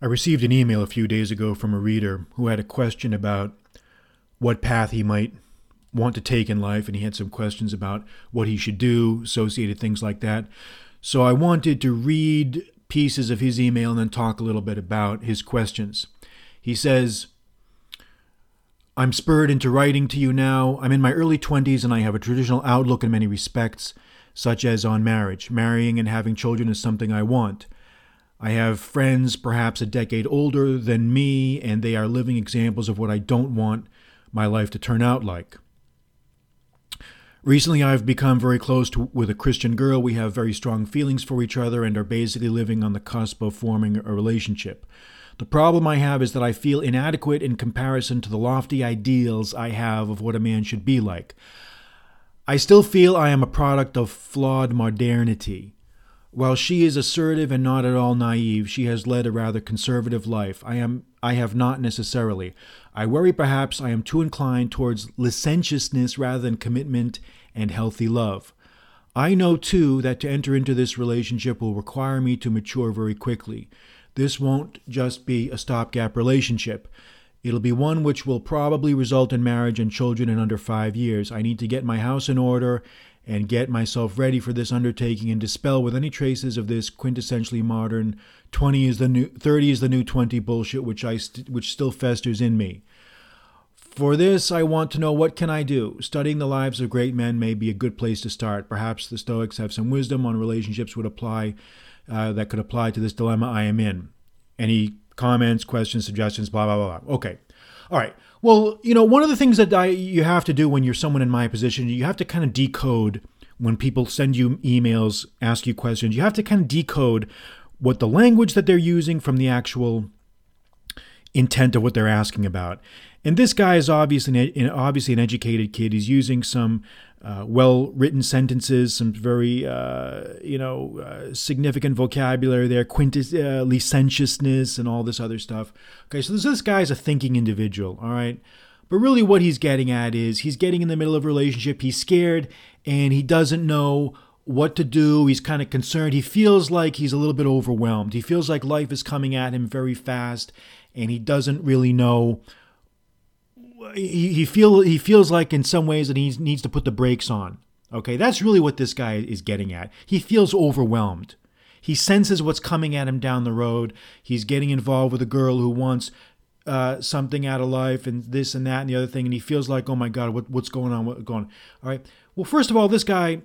I received an email a few days ago from a reader who had a question about what path he might want to take in life, and he had some questions about what he should do, associated things like that. So I wanted to read pieces of his email and then talk a little bit about his questions. He says, I'm spurred into writing to you now. I'm in my early 20s and I have a traditional outlook in many respects, such as on marriage. Marrying and having children is something I want. I have friends perhaps a decade older than me, and they are living examples of what I don't want my life to turn out like. Recently, I've become very close to, with a Christian girl. We have very strong feelings for each other and are basically living on the cusp of forming a relationship. The problem I have is that I feel inadequate in comparison to the lofty ideals I have of what a man should be like. I still feel I am a product of flawed modernity. While she is assertive and not at all naive, she has led a rather conservative life. I am I have not necessarily. I worry perhaps I am too inclined towards licentiousness rather than commitment and healthy love. I know too that to enter into this relationship will require me to mature very quickly. This won't just be a stopgap relationship. It'll be one which will probably result in marriage and children in under five years. I need to get my house in order and get myself ready for this undertaking and dispel with any traces of this quintessentially modern 20 is the new 30 is the new 20 bullshit which I st- which still festers in me. For this I want to know what can I do? Studying the lives of great men may be a good place to start. Perhaps the Stoics have some wisdom on relationships would apply uh, that could apply to this dilemma I am in. Any comments, questions, suggestions, blah blah blah. blah. Okay. All right. Well, you know, one of the things that I, you have to do when you're someone in my position, you have to kind of decode when people send you emails, ask you questions. You have to kind of decode what the language that they're using from the actual intent of what they're asking about. And this guy is obviously an, obviously an educated kid. He's using some uh, well-written sentences, some very uh, you know uh, significant vocabulary there, quintus uh, licentiousness, and all this other stuff. Okay, so this, this guy's a thinking individual. All right. But really, what he's getting at is he's getting in the middle of a relationship. He's scared and he doesn't know what to do. He's kind of concerned. He feels like he's a little bit overwhelmed. He feels like life is coming at him very fast and he doesn't really know he, he feel he feels like in some ways that he needs to put the brakes on. Okay, that's really what this guy is getting at. He feels overwhelmed. He senses what's coming at him down the road. He's getting involved with a girl who wants uh, something out of life and this and that and the other thing, and he feels like, oh my God, what, what's going on? What's going on? All right. Well, first of all, this guy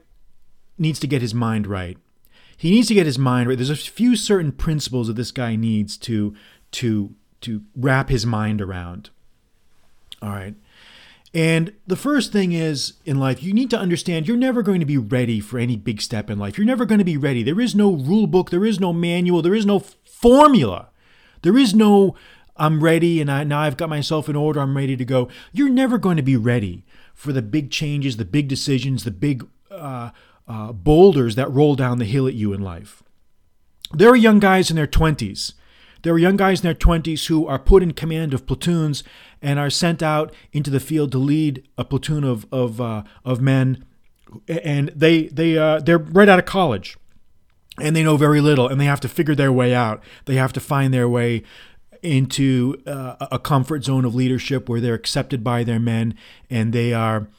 needs to get his mind right. He needs to get his mind right. There's a few certain principles that this guy needs to to to wrap his mind around. All right. And the first thing is in life, you need to understand you're never going to be ready for any big step in life. You're never going to be ready. There is no rule book, there is no manual, there is no formula. There is no I'm ready and I now I've got myself in order, I'm ready to go. You're never going to be ready for the big changes, the big decisions, the big uh, uh, boulders that roll down the hill at you in life. There are young guys in their 20s. There are young guys in their 20s who are put in command of platoons and are sent out into the field to lead a platoon of of uh, of men, and they they uh, they're right out of college, and they know very little, and they have to figure their way out. They have to find their way into uh, a comfort zone of leadership where they're accepted by their men and they are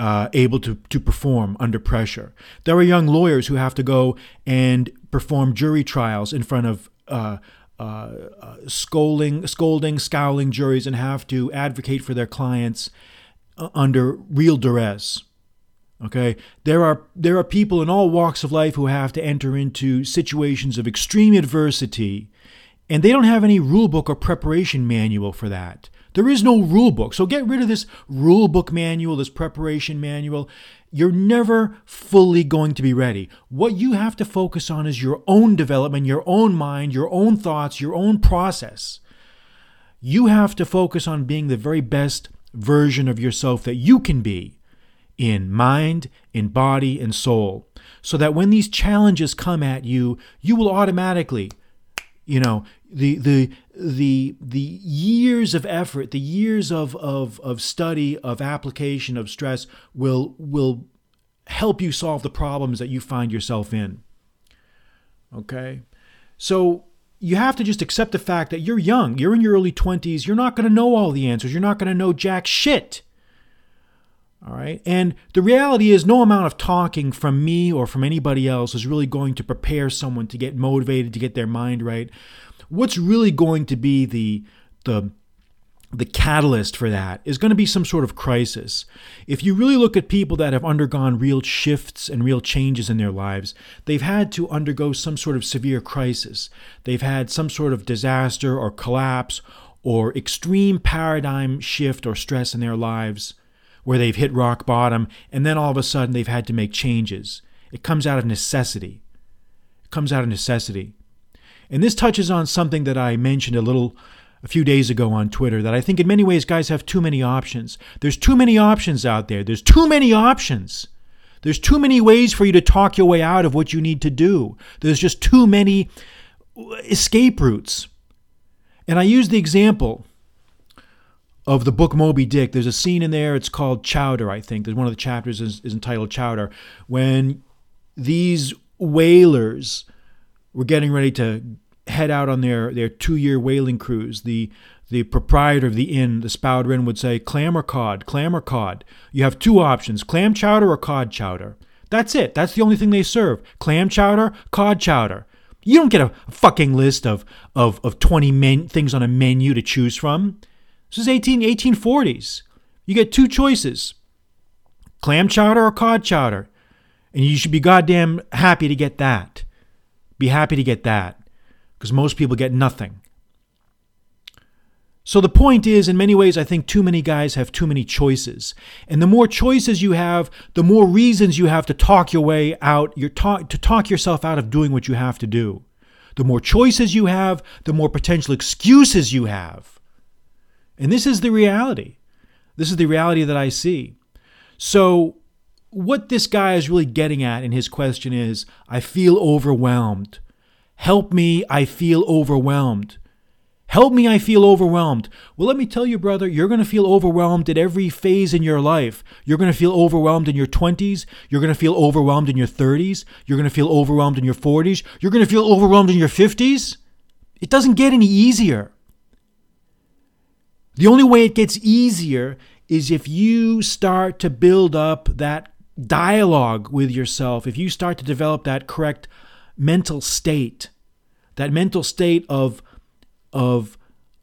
uh, able to, to perform under pressure. There are young lawyers who have to go and perform jury trials in front of uh, uh, scolding, scolding, scowling juries and have to advocate for their clients uh, under real duress. Okay, there are there are people in all walks of life who have to enter into situations of extreme adversity, and they don't have any rule book or preparation manual for that. There is no rule book. So get rid of this rule book manual, this preparation manual, you're never fully going to be ready. What you have to focus on is your own development, your own mind, your own thoughts, your own process. You have to focus on being the very best version of yourself that you can be in mind, in body, and soul. So that when these challenges come at you, you will automatically, you know, the the the the years of effort, the years of, of, of study, of application, of stress will will help you solve the problems that you find yourself in. Okay? So you have to just accept the fact that you're young, you're in your early 20s, you're not going to know all the answers, you're not going to know jack shit. All right. And the reality is, no amount of talking from me or from anybody else is really going to prepare someone to get motivated, to get their mind right. What's really going to be the, the, the catalyst for that is going to be some sort of crisis. If you really look at people that have undergone real shifts and real changes in their lives, they've had to undergo some sort of severe crisis. They've had some sort of disaster or collapse or extreme paradigm shift or stress in their lives where they've hit rock bottom and then all of a sudden they've had to make changes. It comes out of necessity. It comes out of necessity. And this touches on something that I mentioned a little a few days ago on Twitter that I think in many ways guys have too many options. There's too many options out there. There's too many options. There's too many ways for you to talk your way out of what you need to do. There's just too many escape routes. And I use the example of the book Moby Dick. There's a scene in there, it's called Chowder, I think. There's one of the chapters is, is entitled Chowder, when these whalers were getting ready to head out on their, their two year whaling cruise. The the proprietor of the inn, the spouter inn, would say, clam or cod, clam or cod. You have two options, clam chowder or cod chowder. That's it. That's the only thing they serve. Clam chowder, cod chowder. You don't get a fucking list of, of, of 20 men, things on a menu to choose from. This is 18, 1840s. You get two choices clam chowder or cod chowder. And you should be goddamn happy to get that. Be happy to get that. Because most people get nothing. So the point is, in many ways, I think too many guys have too many choices. And the more choices you have, the more reasons you have to talk your way out, your talk, to talk yourself out of doing what you have to do. The more choices you have, the more potential excuses you have. And this is the reality. This is the reality that I see. So, what this guy is really getting at in his question is I feel overwhelmed. Help me, I feel overwhelmed. Help me, I feel overwhelmed. Well, let me tell you, brother, you're going to feel overwhelmed at every phase in your life. You're going to feel overwhelmed in your 20s. You're going to feel overwhelmed in your 30s. You're going to feel overwhelmed in your 40s. You're going to feel overwhelmed in your 50s. It doesn't get any easier. The only way it gets easier is if you start to build up that dialogue with yourself, if you start to develop that correct mental state, that mental state of, of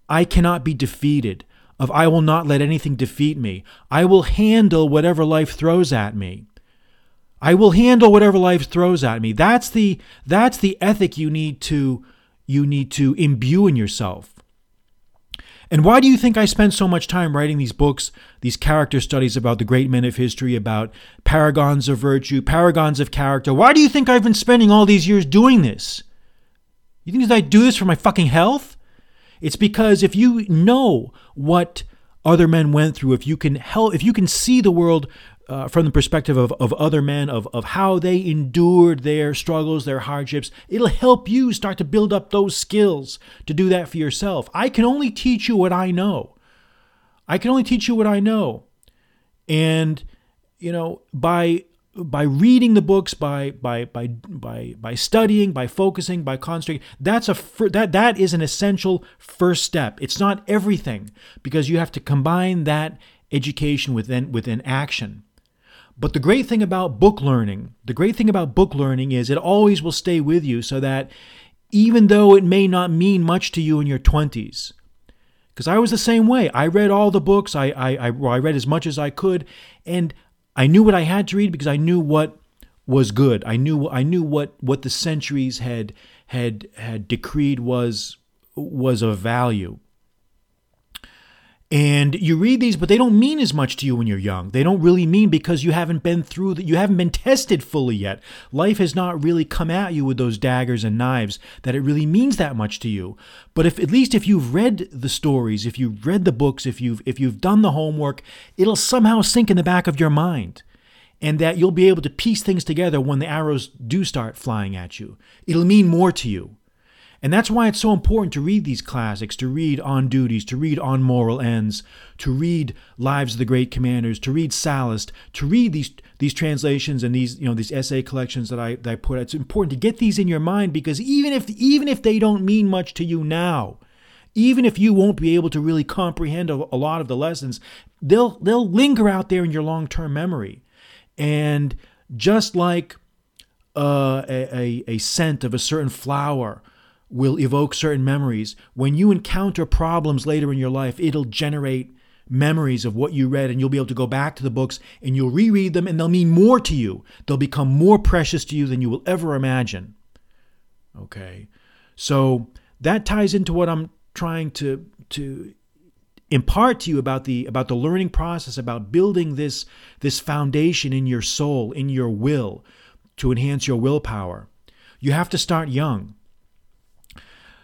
I cannot be defeated, of I will not let anything defeat me. I will handle whatever life throws at me. I will handle whatever life throws at me. That's the that's the ethic you need to you need to imbue in yourself. And why do you think I spent so much time writing these books, these character studies about the great men of history, about paragons of virtue, paragons of character? Why do you think I've been spending all these years doing this? You think that I do this for my fucking health? It's because if you know what other men went through, if you can help, if you can see the world uh, from the perspective of, of other men, of, of how they endured their struggles, their hardships, it'll help you start to build up those skills to do that for yourself. I can only teach you what I know. I can only teach you what I know. And, you know, by by reading the books, by by by by by studying, by focusing, by concentrating, that's a that that is an essential first step. It's not everything because you have to combine that education within within action. But the great thing about book learning, the great thing about book learning is it always will stay with you so that even though it may not mean much to you in your 20s, because I was the same way. I read all the books, I, I, I, well, I read as much as I could, and I knew what I had to read because I knew what was good. I knew I knew what, what the centuries had had had decreed was was of value. And you read these, but they don't mean as much to you when you're young. They don't really mean because you haven't been through that. You haven't been tested fully yet. Life has not really come at you with those daggers and knives that it really means that much to you. But if at least if you've read the stories, if you've read the books, if you've if you've done the homework, it'll somehow sink in the back of your mind. And that you'll be able to piece things together when the arrows do start flying at you. It'll mean more to you. And that's why it's so important to read these classics, to read On Duties, to read On Moral Ends, to read Lives of the Great Commanders, to read Sallust, to read these these translations and these you know these essay collections that I that I put. It's important to get these in your mind because even if even if they don't mean much to you now, even if you won't be able to really comprehend a, a lot of the lessons, they'll they'll linger out there in your long term memory, and just like uh, a, a, a scent of a certain flower will evoke certain memories. When you encounter problems later in your life, it'll generate memories of what you read, and you'll be able to go back to the books and you'll reread them, and they'll mean more to you. They'll become more precious to you than you will ever imagine. Okay? So that ties into what I'm trying to, to impart to you about the about the learning process about building this this foundation in your soul in your will to enhance your willpower you have to start young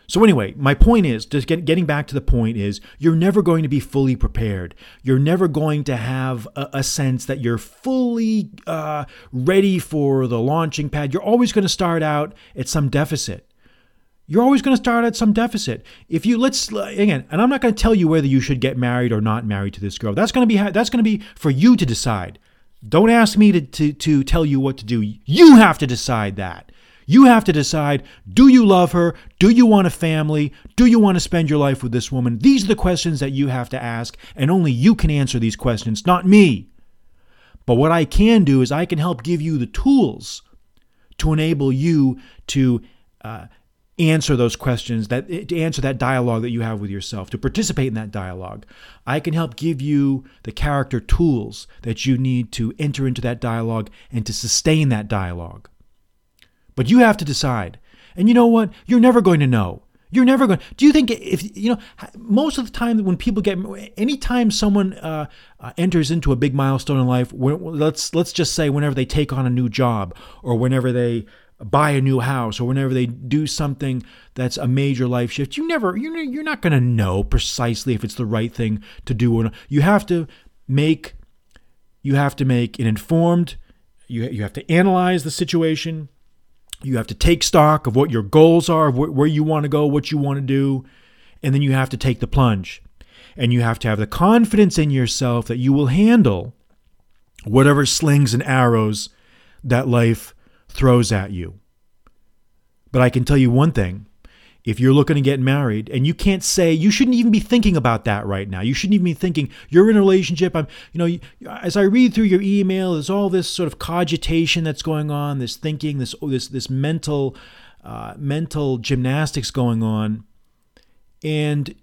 so, anyway, my point is just get, getting back to the point is you're never going to be fully prepared. You're never going to have a, a sense that you're fully uh, ready for the launching pad. You're always going to start out at some deficit. You're always going to start at some deficit. If you let's again, and I'm not going to tell you whether you should get married or not married to this girl. That's going to be that's going to be for you to decide. Don't ask me to, to, to tell you what to do. You have to decide that. You have to decide do you love her? Do you want a family? Do you want to spend your life with this woman? These are the questions that you have to ask, and only you can answer these questions, not me. But what I can do is I can help give you the tools to enable you to uh, answer those questions, that to answer that dialogue that you have with yourself, to participate in that dialogue. I can help give you the character tools that you need to enter into that dialogue and to sustain that dialogue. But you have to decide. And you know what? You're never going to know. You're never going. Do you think if you know? Most of the time, when people get, anytime someone uh, uh, enters into a big milestone in life, let's let's just say whenever they take on a new job, or whenever they buy a new house, or whenever they do something that's a major life shift, you never you're you're not going to know precisely if it's the right thing to do or not. You have to make you have to make an informed. You you have to analyze the situation you have to take stock of what your goals are, of where you want to go, what you want to do, and then you have to take the plunge. And you have to have the confidence in yourself that you will handle whatever slings and arrows that life throws at you. But I can tell you one thing if you're looking to get married and you can't say you shouldn't even be thinking about that right now. You shouldn't even be thinking you're in a relationship i'm you know as i read through your email there's all this sort of cogitation that's going on this thinking this this this mental uh, mental gymnastics going on. And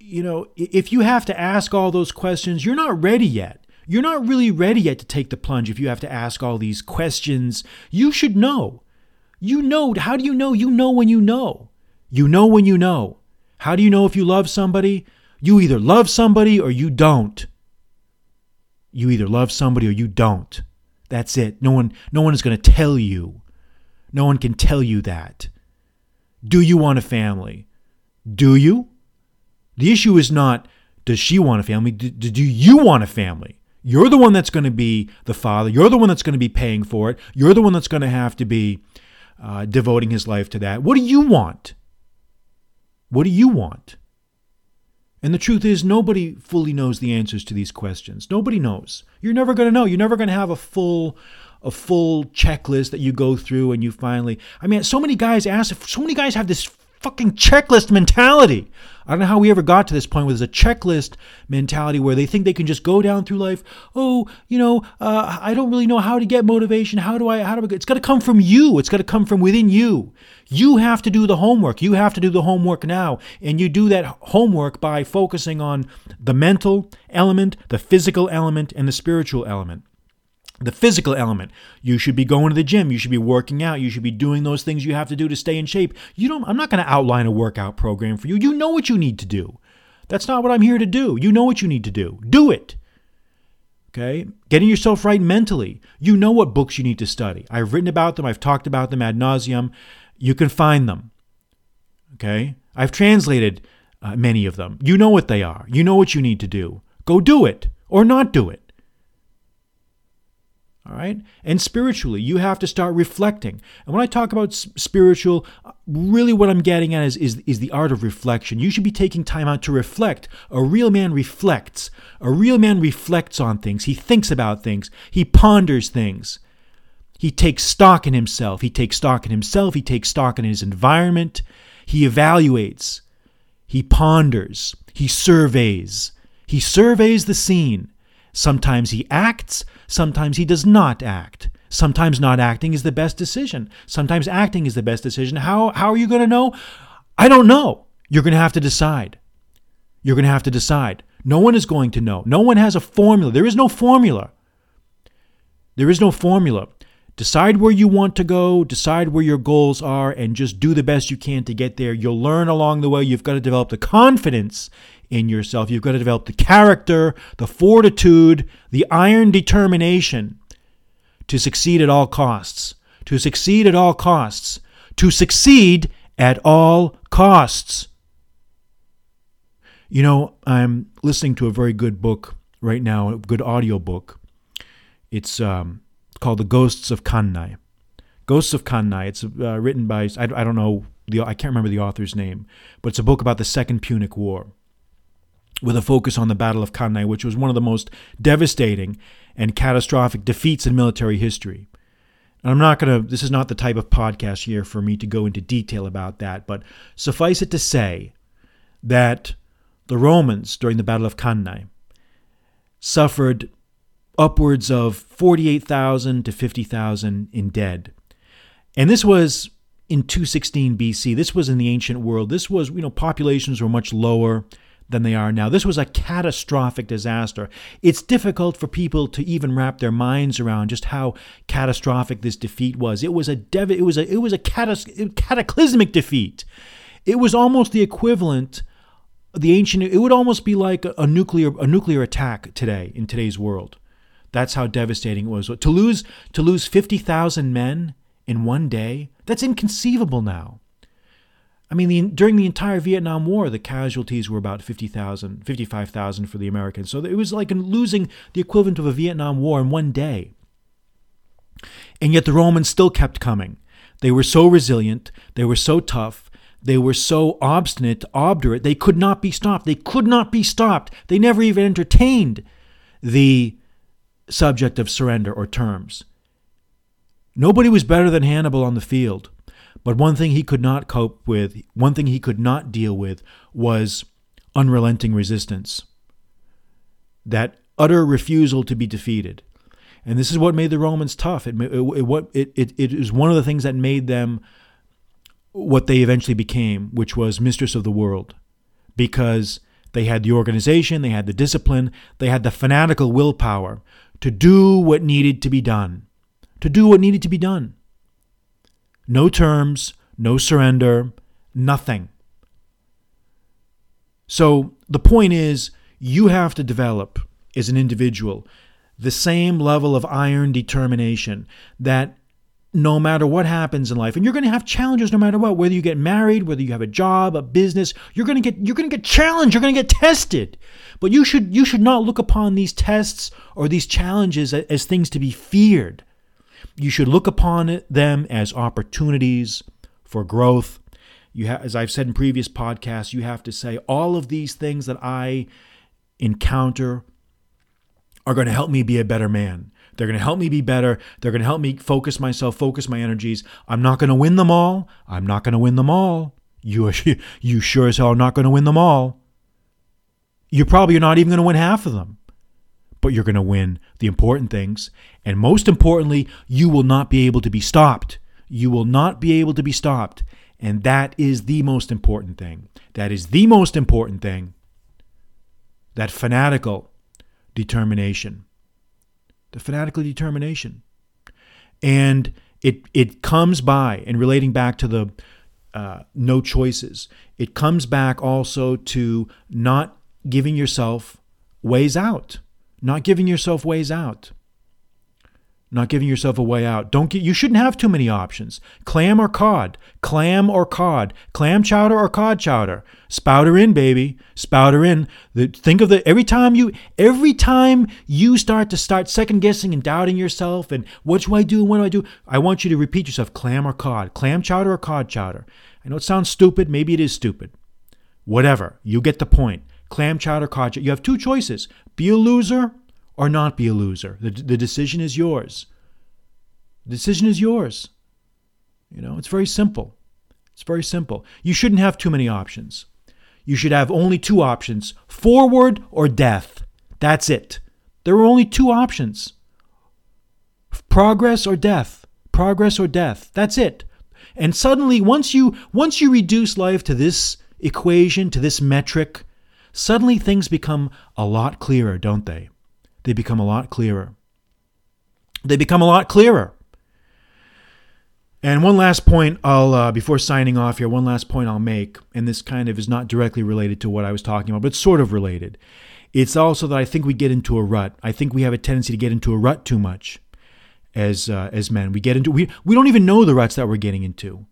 you know if you have to ask all those questions you're not ready yet. You're not really ready yet to take the plunge if you have to ask all these questions. You should know. You know how do you know? You know when you know you know when you know. How do you know if you love somebody? You either love somebody or you don't. You either love somebody or you don't. That's it. No one no one is going to tell you. No one can tell you that. Do you want a family? Do you? The issue is not does she want a family? Do, do you want a family? You're the one that's going to be the father. You're the one that's going to be paying for it. You're the one that's going to have to be uh, devoting his life to that. What do you want? What do you want? And the truth is, nobody fully knows the answers to these questions. Nobody knows. You're never going to know. You're never going to have a full, a full checklist that you go through and you finally. I mean, so many guys ask. So many guys have this fucking checklist mentality. I don't know how we ever got to this point where there's a checklist mentality where they think they can just go down through life. Oh, you know, uh, I don't really know how to get motivation. How do I? How do I? It's got to come from you. It's got to come from within you. You have to do the homework. You have to do the homework now, and you do that homework by focusing on the mental element, the physical element, and the spiritual element the physical element. You should be going to the gym. You should be working out. You should be doing those things you have to do to stay in shape. You don't I'm not going to outline a workout program for you. You know what you need to do. That's not what I'm here to do. You know what you need to do. Do it. Okay? Getting yourself right mentally. You know what books you need to study. I've written about them. I've talked about them ad nauseum. You can find them. Okay? I've translated uh, many of them. You know what they are. You know what you need to do. Go do it or not do it. All right. And spiritually, you have to start reflecting. And when I talk about spiritual, really what I'm getting at is, is, is the art of reflection. You should be taking time out to reflect. A real man reflects. A real man reflects on things. He thinks about things. He ponders things. He takes stock in himself. He takes stock in himself. He takes stock in his environment. He evaluates. He ponders. He surveys. He surveys the scene. Sometimes he acts, sometimes he does not act. Sometimes not acting is the best decision. Sometimes acting is the best decision. How, how are you going to know? I don't know. You're going to have to decide. You're going to have to decide. No one is going to know. No one has a formula. There is no formula. There is no formula. Decide where you want to go, decide where your goals are, and just do the best you can to get there. You'll learn along the way. You've got to develop the confidence in yourself. You've got to develop the character, the fortitude, the iron determination to succeed at all costs. To succeed at all costs. To succeed at all costs. You know, I'm listening to a very good book right now, a good audio book. It's um, called The Ghosts of Cannae. Ghosts of Cannae. It's uh, written by, I, I don't know, the, I can't remember the author's name, but it's a book about the Second Punic War with a focus on the Battle of Cannae, which was one of the most devastating and catastrophic defeats in military history. And I'm not going to, this is not the type of podcast here for me to go into detail about that, but suffice it to say that the Romans during the Battle of Cannae suffered upwards of 48,000 to 50,000 in dead. And this was in 216 BC. This was in the ancient world. This was, you know, populations were much lower than they are now. This was a catastrophic disaster. It's difficult for people to even wrap their minds around just how catastrophic this defeat was. It was a dev- it was a it was a catas- cataclysmic defeat. It was almost the equivalent the ancient it would almost be like a, a nuclear a nuclear attack today in today's world. That's how devastating it was. To lose to lose 50,000 men in one day, that's inconceivable now. I mean, the, during the entire Vietnam War, the casualties were about 50,000, 55,000 for the Americans. So it was like losing the equivalent of a Vietnam War in one day. And yet the Romans still kept coming. They were so resilient, they were so tough, they were so obstinate, obdurate, they could not be stopped. They could not be stopped. They never even entertained the subject of surrender or terms. Nobody was better than Hannibal on the field. But one thing he could not cope with, one thing he could not deal with, was unrelenting resistance. That utter refusal to be defeated. And this is what made the Romans tough. It, it, it, it, it, is one of the things that made them what they eventually became, which was mistress of the world. Because they had the organization, they had the discipline, they had the fanatical willpower to do what needed to be done. To do what needed to be done. No terms, no surrender, nothing. So the point is, you have to develop as an individual the same level of iron determination that no matter what happens in life and you're going to have challenges no matter what whether you get married whether you have a job a business you're going to get you're going to get challenged you're going to get tested but you should you should not look upon these tests or these challenges as, as things to be feared you should look upon them as opportunities for growth. You have, as I've said in previous podcasts, you have to say all of these things that I encounter are going to help me be a better man. They're going to help me be better. They're going to help me focus myself, focus my energies. I'm not going to win them all. I'm not going to win them all. You, you sure as hell are not going to win them all. You probably are not even going to win half of them but you're going to win the important things. And most importantly, you will not be able to be stopped. You will not be able to be stopped. And that is the most important thing. That is the most important thing. That fanatical determination. The fanatical determination. And it, it comes by, and relating back to the uh, no choices, it comes back also to not giving yourself ways out not giving yourself ways out. not giving yourself a way out. Don't get you shouldn't have too many options. Clam or cod, clam or cod, clam chowder or cod chowder. Spouter Inn, baby. Spouter Inn. The, think of the every time you every time you start to start second guessing and doubting yourself and what do I do? What do I do? I want you to repeat yourself: clam or cod, clam chowder or cod chowder. I know it sounds stupid. Maybe it is stupid. Whatever. You get the point. Clam chowder, cod. You have two choices: be a loser or not be a loser. The, the decision is yours. The decision is yours. You know, it's very simple. It's very simple. You shouldn't have too many options. You should have only two options forward or death. That's it. There are only two options progress or death. Progress or death. That's it. And suddenly, once you, once you reduce life to this equation, to this metric, suddenly things become a lot clearer, don't they? they become a lot clearer. They become a lot clearer. And one last point I'll, uh, before signing off here, one last point I'll make, and this kind of is not directly related to what I was talking about, but sort of related. It's also that I think we get into a rut. I think we have a tendency to get into a rut too much as uh, as men. We get into we we don't even know the ruts that we're getting into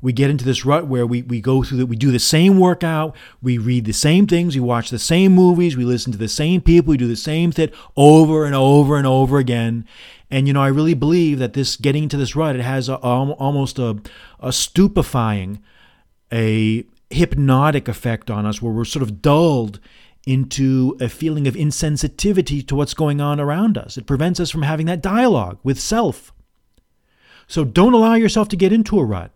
we get into this rut where we, we go through that we do the same workout we read the same things we watch the same movies we listen to the same people we do the same thing over and over and over again. And you know i really believe that this getting into this rut it has a, almost a, a stupefying a hypnotic effect on us where we're sort of dulled into a feeling of insensitivity to what's going on around us. It prevents us from having that dialogue with self. So don't allow yourself to get into a rut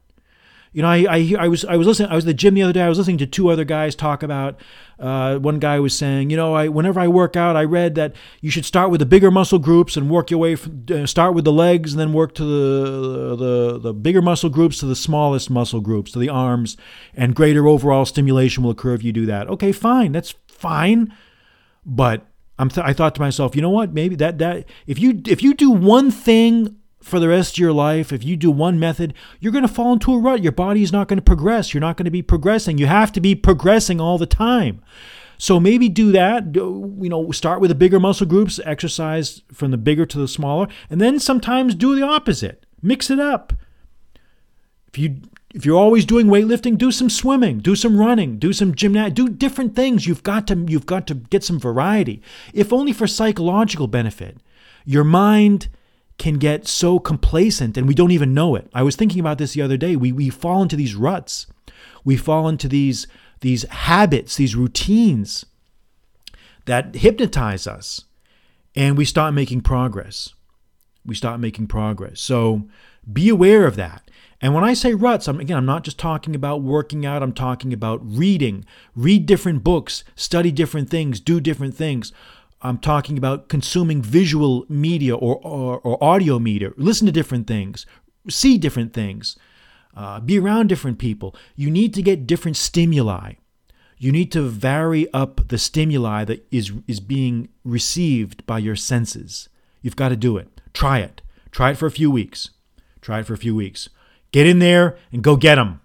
you know, I, I, I was I was listening. I was at the gym the other day. I was listening to two other guys talk about. Uh, one guy was saying, you know, I whenever I work out, I read that you should start with the bigger muscle groups and work your way. From, uh, start with the legs and then work to the, the the bigger muscle groups to the smallest muscle groups to the arms, and greater overall stimulation will occur if you do that. Okay, fine, that's fine, but I'm th- I thought to myself, you know what? Maybe that that if you if you do one thing for the rest of your life, if you do one method, you're going to fall into a rut. Your body is not going to progress. You're not going to be progressing. You have to be progressing all the time. So maybe do that. You know, start with the bigger muscle groups, exercise from the bigger to the smaller, and then sometimes do the opposite. Mix it up. If you if you're always doing weightlifting, do some swimming, do some running, do some gymnastics, do different things. You've got to you've got to get some variety, if only for psychological benefit. Your mind can get so complacent and we don't even know it. I was thinking about this the other day. We, we fall into these ruts. We fall into these, these habits, these routines that hypnotize us, and we start making progress. We start making progress. So be aware of that. And when I say ruts, I'm, again, I'm not just talking about working out, I'm talking about reading. Read different books, study different things, do different things. I'm talking about consuming visual media or, or, or audio media, listen to different things, see different things, uh, be around different people. You need to get different stimuli. You need to vary up the stimuli that is, is being received by your senses. You've got to do it. Try it. Try it for a few weeks. Try it for a few weeks. Get in there and go get them.